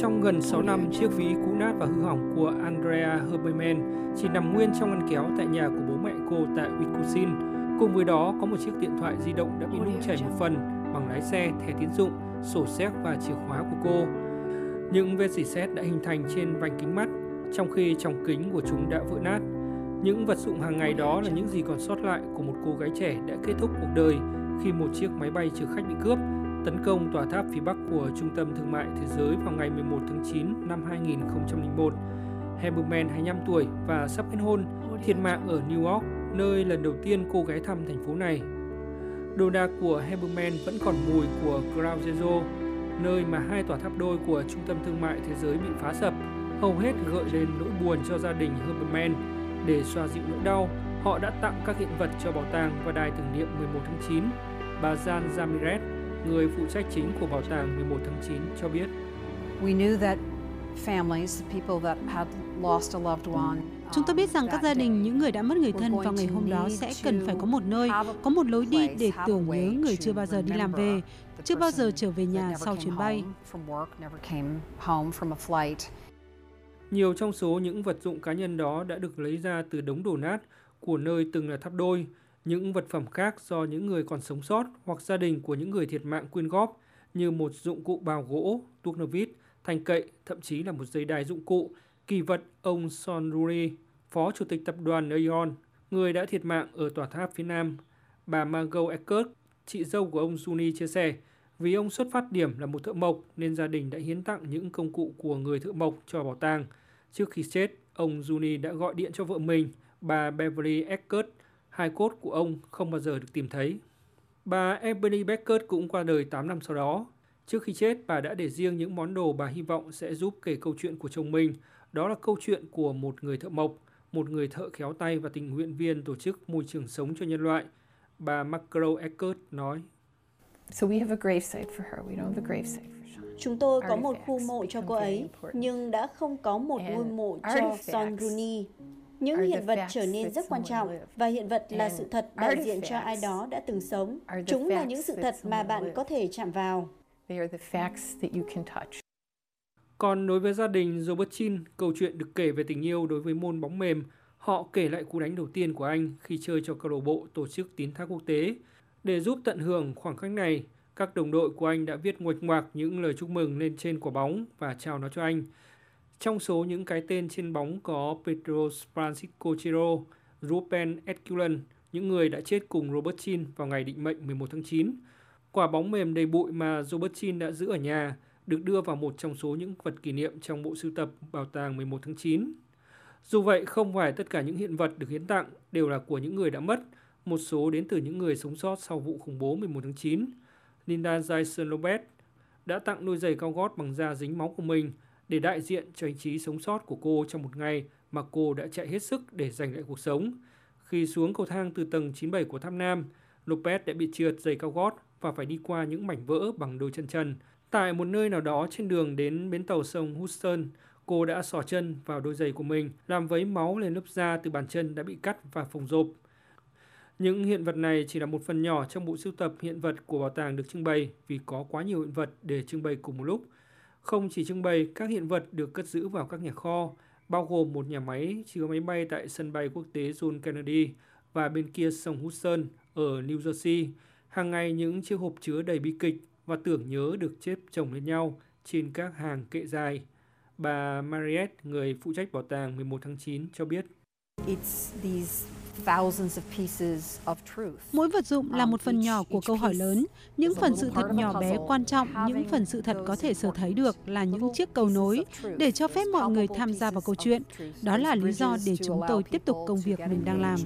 Trong gần 6 năm, chiếc ví cũ nát và hư hỏng của Andrea Herberman chỉ nằm nguyên trong ngăn kéo tại nhà của bố mẹ cô tại Wisconsin. Cùng với đó có một chiếc điện thoại di động đã bị nung chảy một phần bằng lái xe, thẻ tín dụng, sổ séc và chìa khóa của cô. Những vết dỉ sét đã hình thành trên vành kính mắt, trong khi trong kính của chúng đã vỡ nát. Những vật dụng hàng ngày đó là những gì còn sót lại của một cô gái trẻ đã kết thúc cuộc đời khi một chiếc máy bay chở khách bị cướp tấn công tòa tháp phía bắc của Trung tâm Thương mại Thế giới vào ngày 11 tháng 9 năm 2001. Haberman, 25 tuổi và sắp kết hôn, thiệt mạng ở New York, nơi lần đầu tiên cô gái thăm thành phố này. Đồ đạc của Haberman vẫn còn mùi của Ground Zero, nơi mà hai tòa tháp đôi của Trung tâm Thương mại Thế giới bị phá sập, hầu hết gợi lên nỗi buồn cho gia đình Haberman. Để xoa dịu nỗi đau, họ đã tặng các hiện vật cho bảo tàng và đài tưởng niệm 11 tháng 9. Bà Jan Ramirez, người phụ trách chính của bảo tàng 11 tháng 9 cho biết. We knew that families, people that had lost a loved one, Chúng tôi biết rằng các gia đình, những người đã mất người thân vào ngày hôm đó sẽ cần phải có một nơi, có một lối đi để tưởng nhớ người chưa bao giờ đi làm về, chưa bao giờ trở về nhà sau chuyến bay. Nhiều trong số những vật dụng cá nhân đó đã được lấy ra từ đống đổ nát của nơi từng là tháp đôi. Những vật phẩm khác do những người còn sống sót hoặc gia đình của những người thiệt mạng quyên góp như một dụng cụ bào gỗ, tuốc nơ vít, thanh cậy, thậm chí là một dây đài dụng cụ, kỳ vật ông Son Ruri, phó chủ tịch tập đoàn Aeon, người đã thiệt mạng ở tòa tháp phía Nam. Bà Margot Eckert, chị dâu của ông Juni chia sẻ, vì ông xuất phát điểm là một thợ mộc nên gia đình đã hiến tặng những công cụ của người thợ mộc cho bảo tàng. Trước khi chết, ông Juni đã gọi điện cho vợ mình, bà Beverly Eckert, hai cốt của ông không bao giờ được tìm thấy. Bà Ebony Beckett cũng qua đời 8 năm sau đó. Trước khi chết, bà đã để riêng những món đồ bà hy vọng sẽ giúp kể câu chuyện của chồng mình. Đó là câu chuyện của một người thợ mộc, một người thợ khéo tay và tình nguyện viên tổ chức môi trường sống cho nhân loại. Bà Macro Eckert nói. So we have a gravesite for her. We don't have a gravesite Chúng tôi có một khu mộ cho cô ấy, nhưng đã không có một ngôi mộ cho Son Rooney. Những hiện vật trở nên rất quan trọng và hiện vật là sự thật đại diện cho ai đó đã từng sống. Chúng là những sự thật mà bạn có thể chạm vào. Còn đối với gia đình Robertson, câu chuyện được kể về tình yêu đối với môn bóng mềm. Họ kể lại cú đánh đầu tiên của anh khi chơi cho câu lạc bộ tổ chức tín thác quốc tế. Để giúp tận hưởng khoảng khắc này, các đồng đội của anh đã viết nguệch ngoạc những lời chúc mừng lên trên quả bóng và chào nó cho anh. Trong số những cái tên trên bóng có Pedro Francisco Chiro, Ruben Escullen, những người đã chết cùng Robert Chin vào ngày định mệnh 11 tháng 9. Quả bóng mềm đầy bụi mà Robert Chin đã giữ ở nhà được đưa vào một trong số những vật kỷ niệm trong bộ sưu tập Bảo tàng 11 tháng 9. Dù vậy, không phải tất cả những hiện vật được hiến tặng đều là của những người đã mất, một số đến từ những người sống sót sau vụ khủng bố 11 tháng 9. Linda Jason Lopez đã tặng đôi giày cao gót bằng da dính máu của mình để đại diện cho ý chí sống sót của cô trong một ngày mà cô đã chạy hết sức để giành lại cuộc sống. Khi xuống cầu thang từ tầng 97 của tháp Nam, Lopez đã bị trượt giày cao gót và phải đi qua những mảnh vỡ bằng đôi chân trần. Tại một nơi nào đó trên đường đến bến tàu sông Houston, cô đã sò chân vào đôi giày của mình, làm vấy máu lên lớp da từ bàn chân đã bị cắt và phồng rộp. Những hiện vật này chỉ là một phần nhỏ trong bộ sưu tập hiện vật của bảo tàng được trưng bày vì có quá nhiều hiện vật để trưng bày cùng một lúc. Không chỉ trưng bày, các hiện vật được cất giữ vào các nhà kho, bao gồm một nhà máy chứa máy bay tại sân bay quốc tế John Kennedy và bên kia sông Hudson ở New Jersey. Hàng ngày những chiếc hộp chứa đầy bi kịch và tưởng nhớ được xếp chồng lên nhau trên các hàng kệ dài. Bà Mariette, người phụ trách bảo tàng 11 tháng 9 cho biết. It's these Mỗi vật dụng là một phần nhỏ của câu hỏi lớn. Những phần sự thật nhỏ bé quan trọng, những phần sự thật có thể sở thấy được là những chiếc cầu nối để cho phép mọi người tham gia vào câu chuyện. Đó là lý do để chúng tôi tiếp tục công việc mình đang làm.